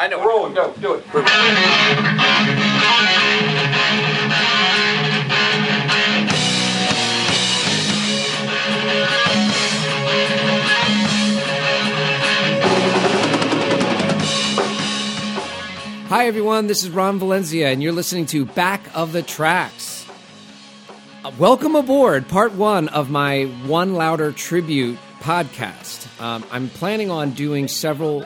I know. Roll. Go. Do it. Hi, everyone. This is Ron Valencia, and you're listening to Back of the Tracks. Uh, welcome aboard, part one of my One Louder tribute podcast. Um, I'm planning on doing several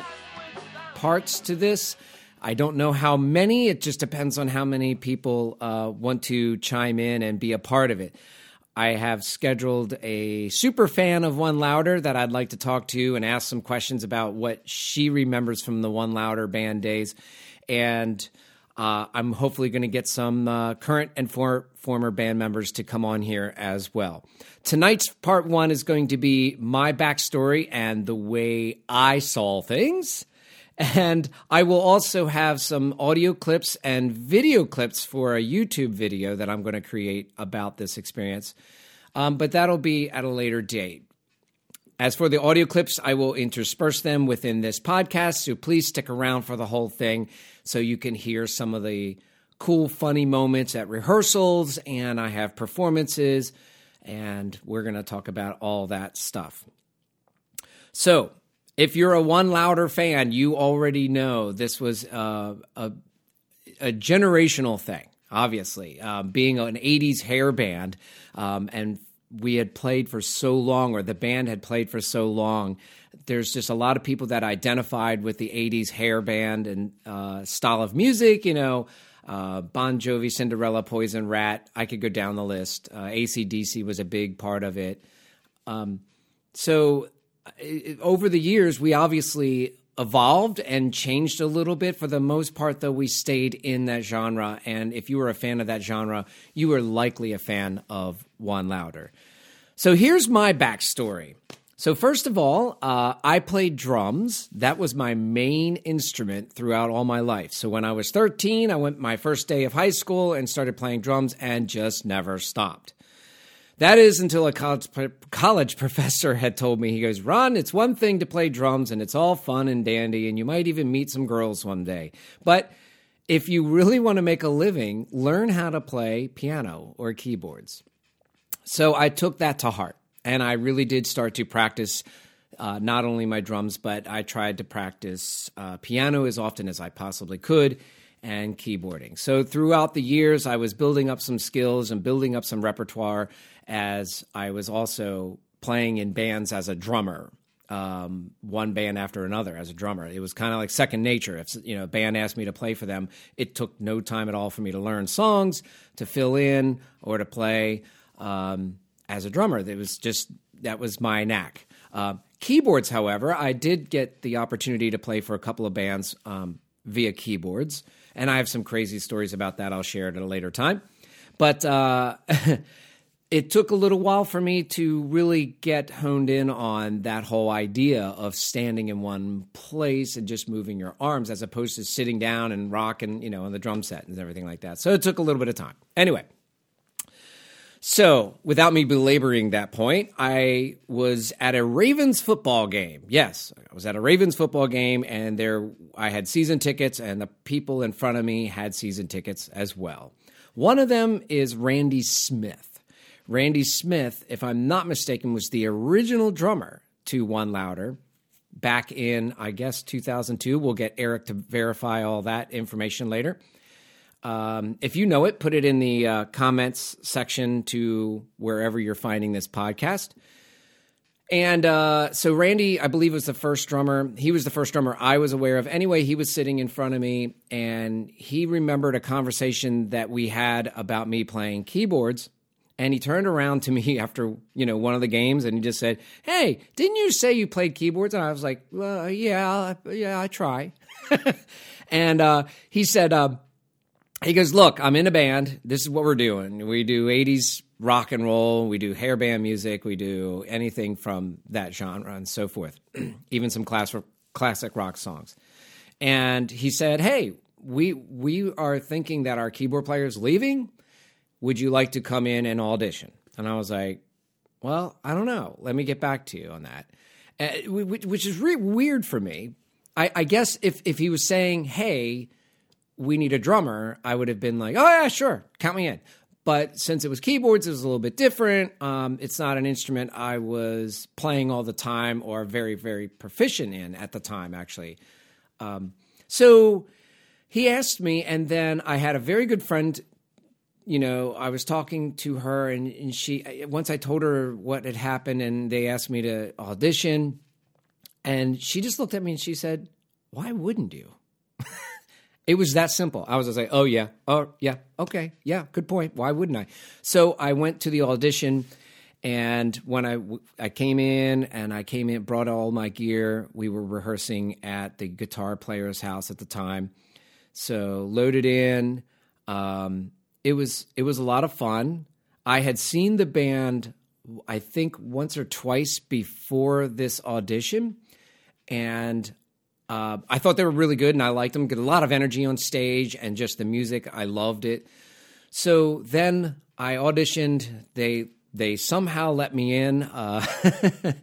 parts to this. I don't know how many, it just depends on how many people uh, want to chime in and be a part of it. I have scheduled a super fan of One Louder that I'd like to talk to and ask some questions about what she remembers from the One Louder band days and uh, I'm hopefully going to get some uh, current and for- former band members to come on here as well. Tonight's part one is going to be my backstory and the way I saw things. And I will also have some audio clips and video clips for a YouTube video that I'm going to create about this experience. Um, but that'll be at a later date. As for the audio clips, I will intersperse them within this podcast, so please stick around for the whole thing so you can hear some of the cool, funny moments at rehearsals, and I have performances, and we're going to talk about all that stuff. So, if you're a One Louder fan, you already know this was uh, a, a generational thing, obviously. Uh, being an 80s hair band um, and we had played for so long, or the band had played for so long. There's just a lot of people that identified with the 80s hair band and uh, style of music, you know, uh, Bon Jovi, Cinderella, Poison, Ratt. I could go down the list. Uh, ACDC was a big part of it. Um, so over the years, we obviously evolved and changed a little bit. For the most part, though, we stayed in that genre. And if you were a fan of that genre, you were likely a fan of One Louder. So here's my backstory. So, first of all, uh, I played drums. That was my main instrument throughout all my life. So, when I was 13, I went my first day of high school and started playing drums and just never stopped. That is until a college, college professor had told me, he goes, Ron, it's one thing to play drums and it's all fun and dandy, and you might even meet some girls one day. But if you really want to make a living, learn how to play piano or keyboards. So I took that to heart and I really did start to practice uh, not only my drums, but I tried to practice uh, piano as often as I possibly could and keyboarding. So throughout the years, I was building up some skills and building up some repertoire as I was also playing in bands as a drummer. Um, one band after another as a drummer. It was kind of like second nature. If you know a band asked me to play for them, it took no time at all for me to learn songs, to fill in, or to play um, as a drummer. It was just that was my knack. Uh, keyboards, however, I did get the opportunity to play for a couple of bands um, via keyboards, and I have some crazy stories about that. I'll share it at a later time. But uh, it took a little while for me to really get honed in on that whole idea of standing in one place and just moving your arms as opposed to sitting down and rocking, you know, on the drum set and everything like that. So it took a little bit of time. Anyway, so without me belaboring that point, I was at a Ravens football game. Yes, I was at a Ravens football game and there I had season tickets and the people in front of me had season tickets as well. One of them is Randy Smith. Randy Smith, if I'm not mistaken, was the original drummer to One Louder back in, I guess, 2002. We'll get Eric to verify all that information later. Um, if you know it, put it in the uh, comments section to wherever you're finding this podcast. And uh, so Randy, I believe, was the first drummer. He was the first drummer I was aware of. Anyway, he was sitting in front of me and he remembered a conversation that we had about me playing keyboards and he turned around to me after you know one of the games and he just said hey didn't you say you played keyboards? And i was like well yeah yeah i try. And uh, he said uh, he goes look i'm in a band. This is what we're doing. We do 80s rock and roll. We do hair band music. We do anything from that genre and so forth. Even some class- classic rock songs. And he said hey we we are thinking that our keyboard player is leaving would you like to come in and audition? And I was like, Well, I don't know. Let me get back to you on that. Uh, which is really weird for me I, I guess if if he was saying, "Hey, we need a drummer," I would have been like, "Oh yeah, sure, count me in." But since it was keyboards, it was a little bit different. Um, it's not an instrument I was playing all the time or very, very proficient in at the time, actually. Um, so he asked me, and then I had a very good friend. You know, I was talking to her, and, and she, once I told her what had happened, and they asked me to audition, and she just looked at me and she said, Why wouldn't you? It was that simple. I was just like, oh, yeah, oh, yeah, okay, yeah, good point. Why wouldn't I? So I went to the audition, and when I, I came in and I came in, brought all my gear, we were rehearsing at the guitar player's house at the time. So loaded in. Um, it was it was a lot of fun. I had seen the band, I think once or twice before this audition, and uh, I thought they were really good and I liked them. Get a lot of energy on stage and just the music. I loved it. So then I auditioned. They they somehow let me in, uh,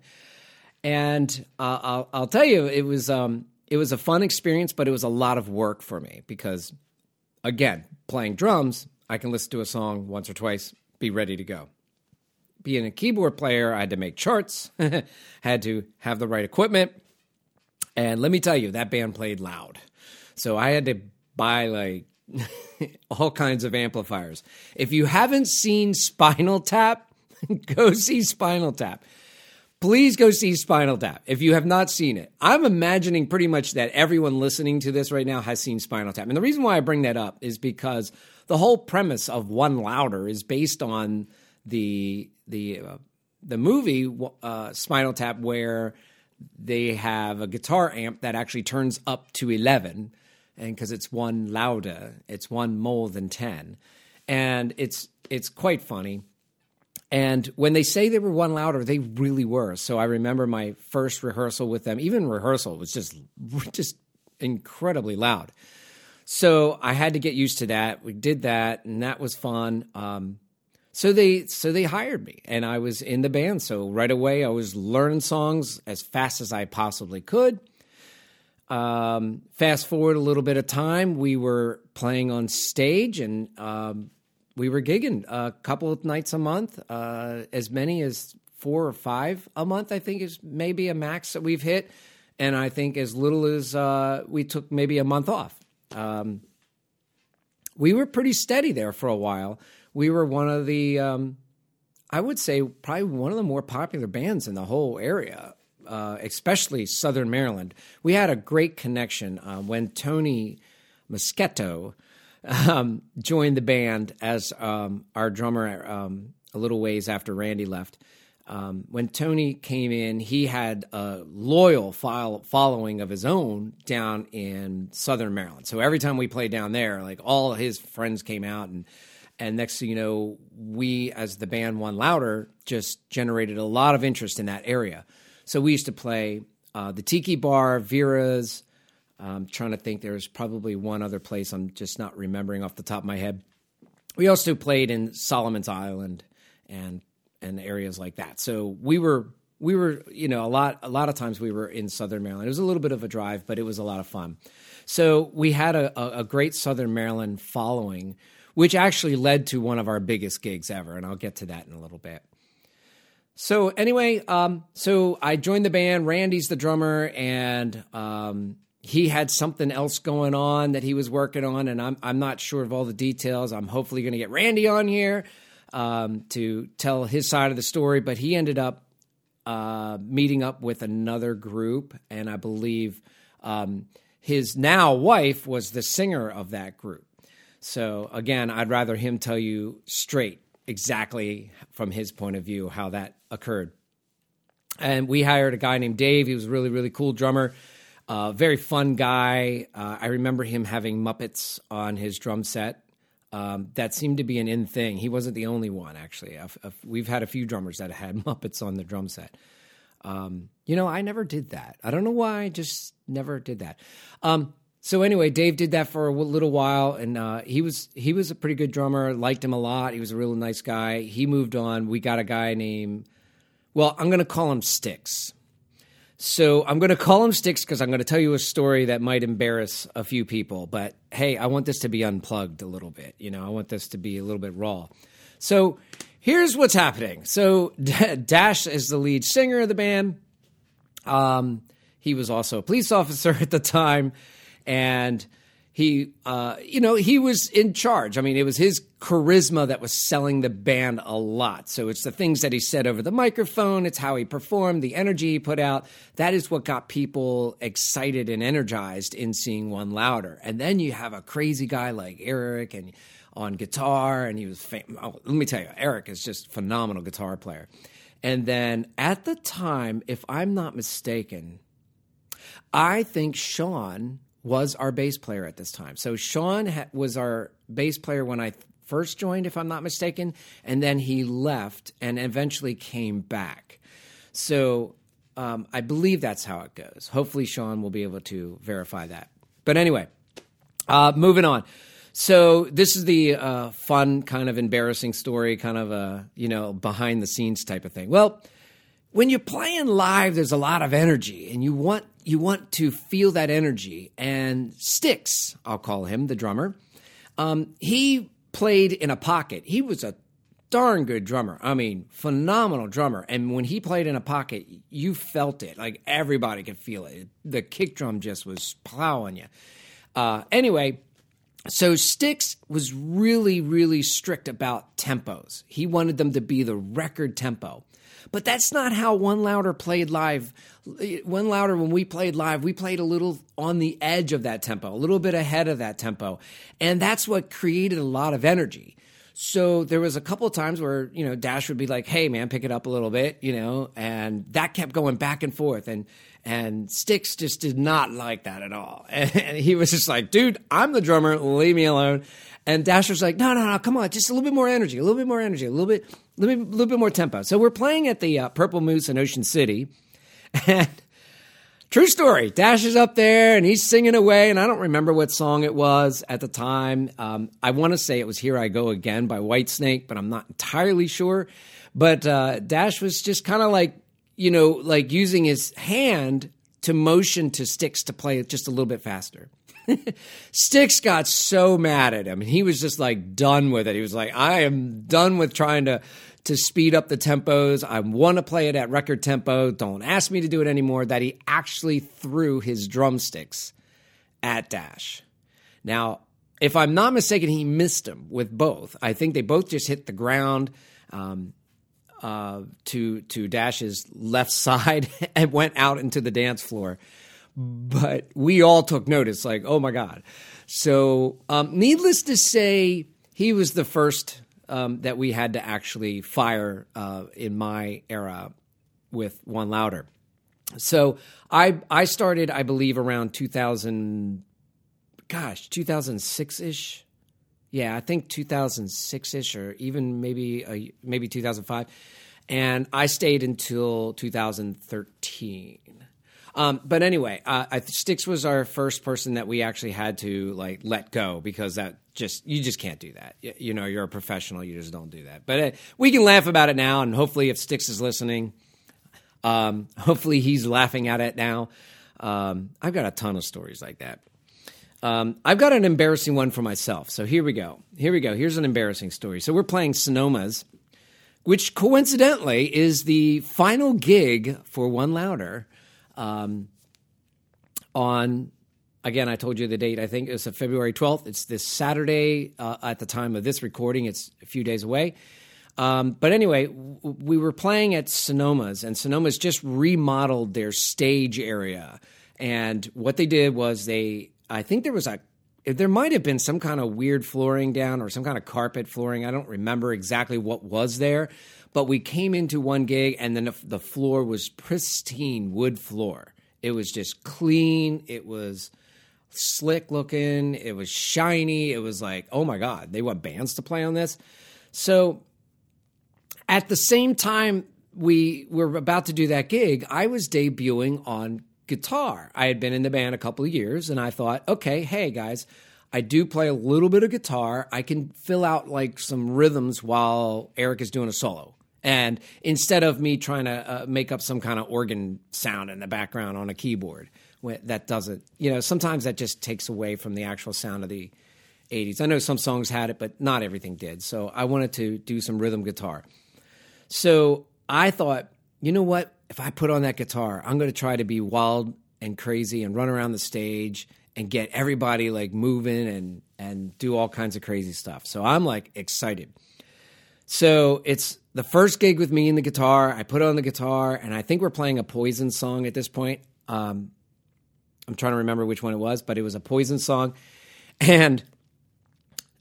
and uh, I'll, I'll tell you, it was um, it was a fun experience, but it was a lot of work for me because, again, playing drums, I can listen to a song once or twice, be ready to go. Being a keyboard player, I had to make charts, had to have the right equipment and let me tell you, that band played loud. So I had to buy like all kinds of amplifiers. If you haven't seen Spinal Tap, go see Spinal Tap. Please go see Spinal Tap if you have not seen it. I'm imagining pretty much that everyone listening to this right now has seen Spinal Tap. And the reason why I bring that up is because the whole premise of One Louder is based on the the uh, the movie uh, Spinal Tap, where they have a guitar amp that actually turns up to 11 and because it's one louder it's one more than 10 and it's it's quite funny. And when they say they were one louder they really were. So i remember my first rehearsal with them. Even rehearsal was just just incredibly loud so i had to get used to that we did that and that was fun um, so they so they hired me and I was in the band. So right away I was learning songs as fast as I possibly could. Um, fast forward a little bit of time, we were playing on stage and um, we were gigging a couple of nights a month, uh, as many as four or five a month. I think is maybe a max that we've hit, and I think as little as uh, we took maybe a month off. Um, we were pretty steady there for a while we were one of the, um, I would say, probably one of the more popular bands in the whole area, uh, especially Southern Maryland. We had a great connection uh, when Tony Moschetto um, joined the band as um, our drummer um, a little ways after Randy left. Um, when Tony came in, he had a loyal file, following of his own down in Southern Maryland. So every time we played down there, like all his friends came out and and next thing you know, we as the band One Louder just generated a lot of interest in that area. So we used to play uh, the Tiki Bar, Vera's. I'm trying to think. There's probably one other place I'm just not remembering off the top of my head. We also played in Solomon's Island and and areas like that. So we were we were you know a lot a lot of times we were in Southern Maryland. It was a little bit of a drive, but it was a lot of fun. So we had a, a, great Southern Maryland following which actually led to one of our biggest gigs ever. And I'll get to that in a little bit. So, anyway, um, so I joined the band. Randy's the drummer, and um, he had something else going on that he was working on, and I'm I'm not sure of all the details. I'm hopefully going to get Randy on here um, to tell his side of the story, but he ended up uh, meeting up with another group, and I believe um, his now wife was the singer of that group. So again, I'd rather him tell you straight exactly from his point of view how that occurred. And we hired a guy named Dave. He was a really, really cool drummer, uh, very fun guy. Uh, I remember him having Muppets on his drum set. Um, that seemed to be an in thing. He wasn't the only one, actually. I've, I've, we've had a few drummers that had Muppets on the drum set. Um, you know, I never did that. I don't know why. I just never did that. Um, so anyway, Dave did that for a little while, and uh, he was he was a pretty good drummer. Liked him a lot. He was a really nice guy. He moved on. We got a guy named, well, I'm going to call him Sticks. So I'm going to call him Sticks because I'm going to tell you a story that might embarrass a few people. But hey, I want this to be unplugged a little bit. You know, I want this to be a little bit raw. So here's what's happening. So Dash is the lead singer of the band. Um, he was also a police officer at the time, and he, uh, you know, he was in charge. I mean, it was his charisma that was selling the band a lot. So it's the things that he said over the microphone, it's how he performed, the energy he put out. That is what got people excited and energized in seeing One Louder. And then you have a crazy guy like Eric and on guitar, and he was fam- oh, let me tell you, Eric is just phenomenal guitar player. And then at the time, if I'm not mistaken, I think Sean was our bass player at this time. So Sean ha- was our bass player when I first joined, if I'm not mistaken, and then he left and eventually came back. So um, I believe that's how it goes. Hopefully, Sean will be able to verify that. But anyway, uh, moving on. So this is the uh, fun, kind of embarrassing story, kind of a you know behind the scenes type of thing. Well, when you're playing live, there's a lot of energy, and you want you want to feel that energy. And Sticks, I'll call him the drummer. Um, he played in a pocket. He was a darn good drummer. I mean, phenomenal drummer. And when he played in a pocket, you felt it. Like everybody could feel it. The kick drum just was plowing you. Uh, anyway, so Sticks was really, really strict about tempos. He wanted them to be the record tempo. But that's not how One Louder played live. One Louder, when we played live, we played a little on the edge of that tempo, a little bit ahead of that tempo. And that's what created a lot of energy. So there was a couple of times where, you know, Dash would be like, hey, man, pick it up a little bit, you know, and that kept going back and forth. And, and Sticks just did not like that at all. And he was just like, dude, I'm the drummer, leave me alone. And Dasher's like, no, no, no, come on, just a little bit more energy, a little bit more energy, a little bit, a little little bit more tempo. So we're playing at the uh, Purple Moose in Ocean City, and true story, Dash is up there and he's singing away, and I don't remember what song it was at the time. Um, I want to say it was "Here I Go Again" by Whitesnake, but I'm not entirely sure. But uh, Dash was just kind of like, you know, like using his hand to motion to Sticks to play it just a little bit faster. Sticks got so mad at him, and he was just like done with it. He was like, "I am done with trying to to speed up the tempos. I want to play it at record tempo. Don't ask me to do it anymore." That he actually threw his drumsticks at Dash. Now, if I'm not mistaken, he missed him with both. I think they both just hit the ground. Um, uh, to to Dash's left side and went out into the dance floor. But we all took notice like oh my god. So um, needless to say he was the first um, that we had to actually fire uh, in my era with one louder. So i i started i believe around 2000 gosh 2006ish yeah i think 2006ish or even maybe uh, maybe 2005 and i stayed until 2013 um, but anyway, uh, was our first person that we actually had to like let go because that just you just can't do that. You, you know, you're a professional, you just don't do that. But uh, we can laugh about it now, and hopefully, if Sticks is listening, um, hopefully he's laughing at it now. Um, I've got a ton of stories like that. Um, I've got an embarrassing one for myself. So here we go. Here we go. Here's an embarrassing story. So we're playing Sonomas, which coincidentally is the final gig for One Louder um, on again, I told you the date. I think it's February 12th. It's this Saturday uh, at the time of this recording. It's a few days away. Um, but anyway, w- we were playing at Sonoma's, and Sonoma's just remodeled their stage area. And what they did was they, I think there was a, there might have been some kind of weird flooring down or some kind of carpet flooring. I don't remember exactly what was there, but we came into one gig and then the floor was pristine wood floor. It was just clean. It was slick looking. It was shiny. It was like, oh my God, they want bands to play on this. So at the same time we were about to do that gig, I was debuting on guitar. I had been in the band a couple of years and I thought, okay, hey guys, I do play a little bit of guitar. I can fill out like some rhythms while Eric is doing a solo And instead of me trying to uh, make up some kind of organ sound in the background on a keyboard, that doesn't, you know, sometimes that just takes away from the actual sound of the 80s. I know some songs had it, but not everything did. So I wanted to do some rhythm guitar. So I thought, you know what? If I put on that guitar, I'm going to try to be wild and crazy and run around the stage and get everybody like moving and and do all kinds of crazy stuff. So I'm like excited. So it's the first gig with me and the guitar. I put on the guitar and I think we're playing a Poison song at this point. Um, I'm trying to remember which one it was, but it was a Poison song. And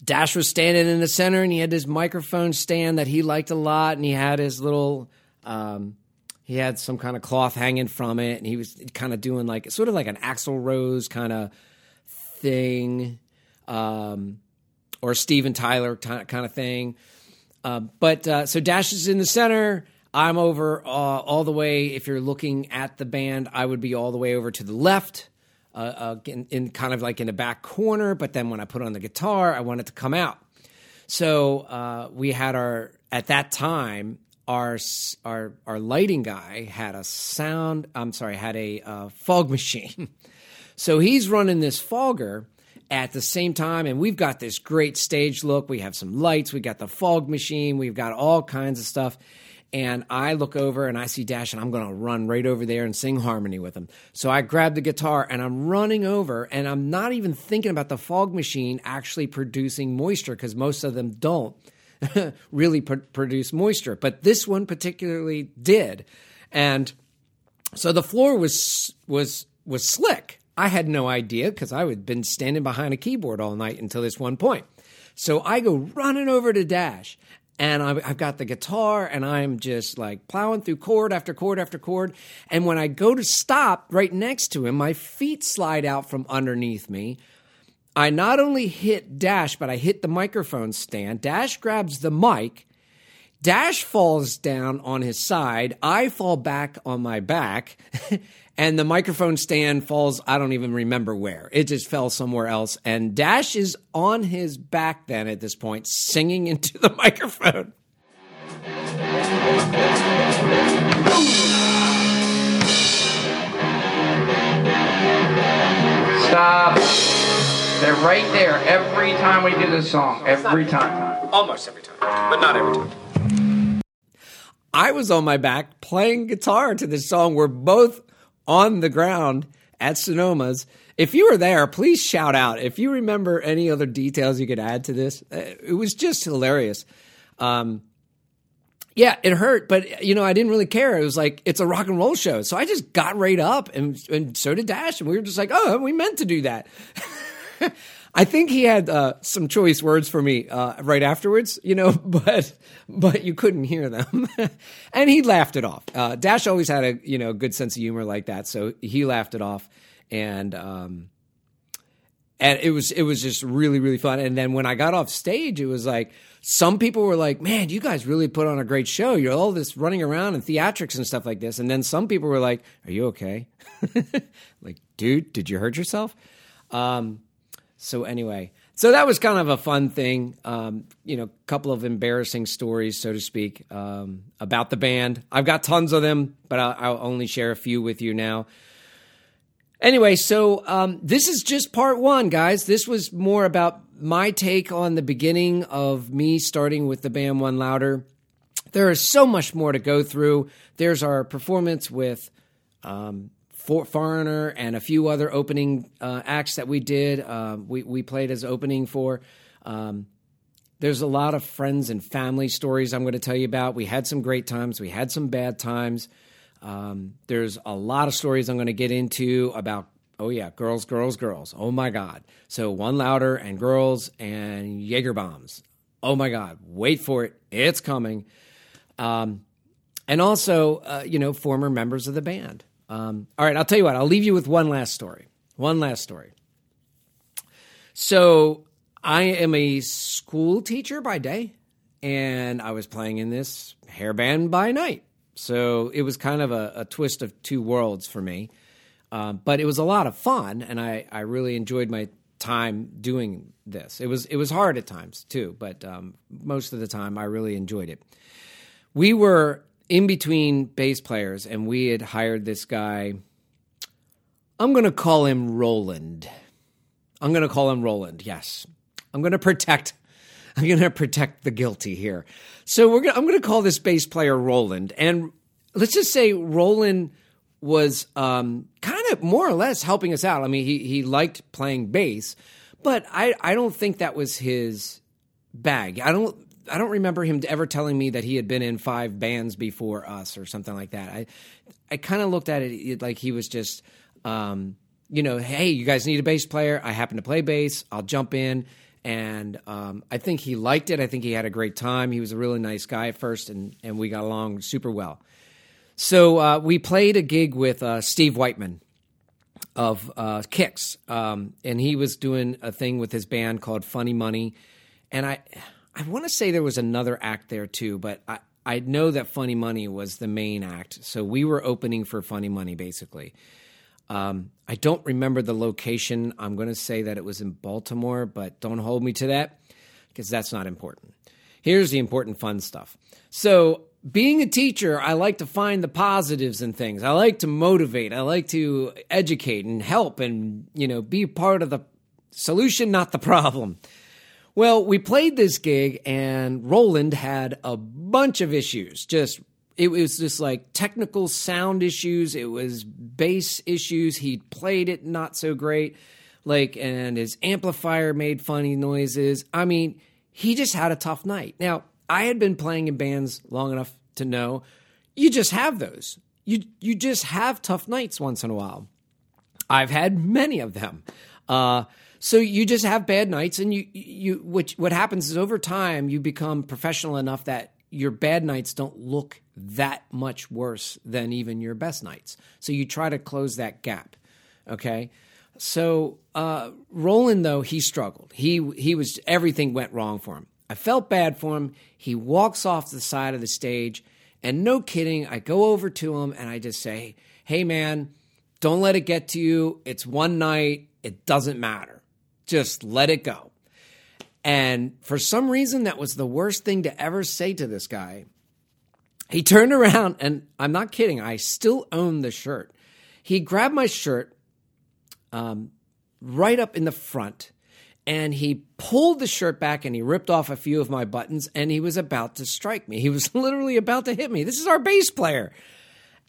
Dash was standing in the center and he had this microphone stand that he liked a lot and he had his little um, he had some kind of cloth hanging from it and he was kind of doing like sort of like an Axl Rose kind of thing um, or Steven Tyler t- kind of thing. Uh, but uh, so Dash is in the center. I'm over uh, all the way. If you're looking at the band, I would be all the way over to the left, uh, uh, in, in, kind of like in the back corner. But then when I put on the guitar, I want it to come out. So uh, we had our at that time our our our lighting guy had a sound. I'm sorry, had a uh, fog machine. so he's running this fogger at the same time. And we've got this great stage look. We have some lights, we got the fog machine, we've got all kinds of stuff. And I look over and I see Dash, and I'm going to run right over there and sing harmony with him. So I grab the guitar and I'm running over, and I'm not even thinking about the fog machine actually producing moisture because most of them don't really pr- produce moisture. But this one particularly did. And so the floor was was was slick I had no idea because I had been standing behind a keyboard all night until this one point. So I go running over to Dash and I've got the guitar and I'm just like plowing through chord after chord after chord. And when I go to stop right next to him, my feet slide out from underneath me. I not only hit Dash, but I hit the microphone stand. Dash grabs the mic. Dash falls down on his side. I fall back on my back. and the microphone stand falls i don't even remember where it just fell somewhere else and dash is on his back then at this point singing into the microphone stop they're right there every time we do this song every time almost every time but not every time I was on my back playing guitar to this song. We're both on the ground at Sonoma's. If you were there, please shout out. If you remember any other details you could add to this, uh, it was just hilarious. Um, yeah, it hurt, but you know, I didn't really care. It was like it's a rock and roll show, so I just got right up, and and so did Dash, and we were just like, oh, we meant to do that. I think he had uh, some choice words for me uh, right afterwards, you know, but but you couldn't hear them, and he laughed it off. Uh, Dash always had a you know good sense of humor like that, so he laughed it off, and um, and it was it was just really really fun. And then when I got off stage, it was like some people were like, "Man, you guys really put on a great show. You're all this running around and theatrics and stuff like this." And then some people were like, "Are you okay?" like, dude, did you hurt yourself? Um, so anyway, so that was kind of a fun thing. Um, you know, a couple of embarrassing stories, so to speak, um, about the band. I've got tons of them, but I'll, I'll only share a few with you now. Anyway, so um, this is just part one, guys. This was more about my take on the beginning of me starting with the band One Louder. There is so much more to go through. There's our performance with um, for Foreigner and a few other opening uh, acts that we did. Uh, we we played as opening for. Um, there's a lot of friends and family stories I'm going to tell you about. We had some great times. We had some bad times. Um, there's a lot of stories I'm going to get into about. Oh yeah, girls, girls, girls. Oh my God. So one louder and girls and Jaeger bombs. Oh my God. Wait for it. It's coming. Um, and also, uh, you know, former members of the band. Um, all right, I'll tell you what, I'll leave you with one last story. One last story. So, I am a school teacher by day, and I was playing in this hair band by night. So, it was kind of a, a twist of two worlds for me. Um, but it was a lot of fun, and I, I really enjoyed my time doing this. It was it was hard at times too, but um, most of the time I really enjoyed it. we were in between bass players, and we had hired this guy. I'm going to call him Roland. I'm going to call him Roland. Yes, I'm going to protect. I'm going to protect the guilty here. So we're. Gonna, I'm going to call this bass player Roland, and let's just say Roland was um, kind of more or less helping us out. I mean, he he liked playing bass, but I I don't think that was his bag. I don't I don't remember him ever telling me that he had been in five bands before us or something like that. I I kind of looked at it like he was just um, you know, hey, you guys need a bass player. I happen to play bass. I'll jump in. And um, I think he liked it. I think he had a great time. He was a really nice guy at first, and, and we got along super well. So uh, we played a gig with uh, Steve Whiteman of uh, Kix, um, and he was doing a thing with his band called Funny Money, and I I want to say there was another act there too, but I I know that Funny Money was the main act, so we were opening for Funny Money basically. Um, I don't remember the location. I'm going to say that it was in Baltimore, but don't hold me to that because that's not important. Here's the important fun stuff. So being a teacher, I like to find the positives in things. I like to motivate. I like to educate and help and, you know, be part of the solution, not the problem. Well, we played this gig and Roland had a bunch of issues. Just, it was just like technical sound issues. It was bass issues. He played it not so great. Like, and his amplifier made funny noises. I mean, he just had a tough night. Now, I had been playing in bands long enough to know you just have those. You you just have tough nights once in a while. I've had many of them. Uh, so you just have bad nights, and you you which what happens is over time you become professional enough that your bad nights don't look that much worse than even your best nights. So you try to close that gap. Okay. So uh, Roland though he struggled. He he was everything went wrong for him. I felt bad for him. He walks off to the side of the stage, and no kidding, I go over to him and I just say, Hey, man, don't let it get to you. It's one night, it doesn't matter. Just let it go. And for some reason, that was the worst thing to ever say to this guy. He turned around, and I'm not kidding, I still own the shirt. He grabbed my shirt um, right up in the front and he pulled the shirt back and he ripped off a few of my buttons and he was about to strike me. He was literally about to hit me. This is our bass player.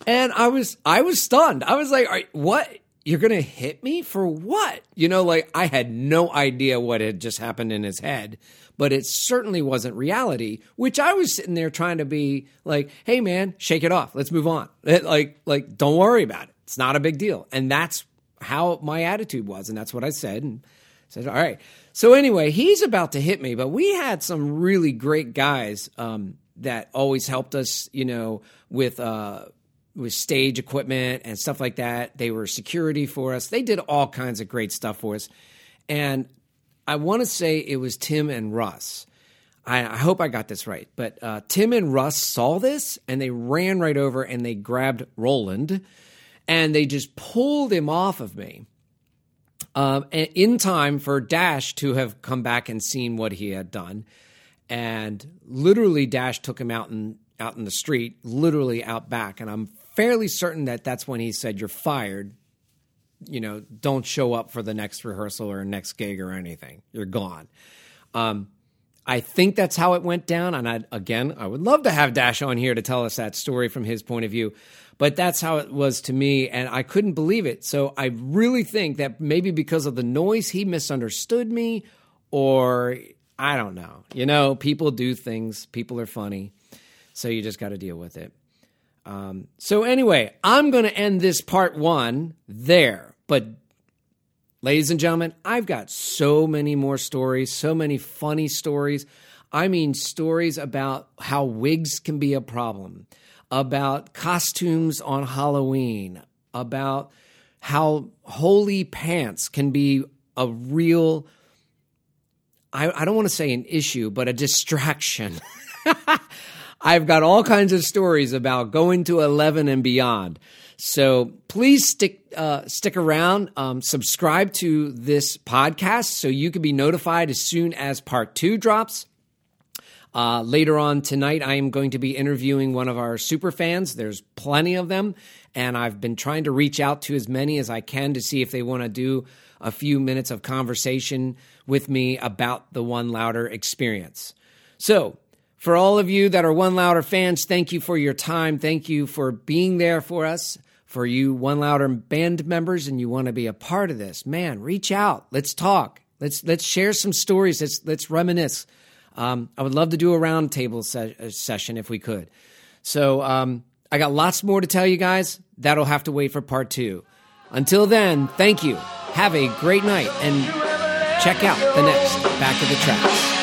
And I was I was stunned. I was like, "What? You're going to hit me for what?" You know, like I had no idea what had just happened in his head, but it certainly wasn't reality, which I was sitting there trying to be like, "Hey man, shake it off. Let's move on." Like like don't worry about it. It's not a big deal. And that's how my attitude was, and that's what I said and said, all right. So anyway, he's about to hit me, but we had some really great guys um, that always helped us, you know, with uh, with stage equipment and stuff like that. They were security for us. They did all kinds of great stuff for us. And I want to say it was Tim and Russ. I, I hope I got this right, but uh, Tim and Russ saw this and they ran right over and they grabbed Roland and they just pulled him off of me um, in time for Dash to have come back and seen what he had done. And literally, Dash took him out in out in the street, literally out back. And I'm fairly certain that that's when he said, "You're fired." You know, don't show up for the next rehearsal or next gig or anything. You're gone. Um, I think that's how it went down. And I, again, I would love to have Dash on here to tell us that story from his point of view. But that's how it was to me, and I couldn't believe it. So I really think that maybe because of the noise, he misunderstood me, or I don't know. You know, people do things, people are funny. So you just got to deal with it. Um, so, anyway, I'm going to end this part one there. But, ladies and gentlemen, I've got so many more stories, so many funny stories. I mean, stories about how wigs can be a problem, about costumes on Halloween, about how holy pants can be a real, I, I don't want to say an issue, but a distraction. I've got all kinds of stories about going to 11 and beyond. So please stick uh, stick around. Um, subscribe to this podcast so you can be notified as soon as part two drops. Uh, later on tonight, I am going to be interviewing one of our super fans. There's plenty of them, and I've been trying to reach out to as many as I can to see if they want to do a few minutes of conversation with me about the One Louder experience. So, for all of you that are One Louder fans, thank you for your time. Thank you for being there for us. For you One Louder band members and you want to be a part of this, man, reach out. Let's talk. Let's let's share some stories. Let's let's reminisce. Um, I would love to do a roundtable se- uh, session if we could. So um, I got lots more to tell you guys. That'll have to wait for part two. Until then, thank you. Have a great night and check out the next Back of the Tracks.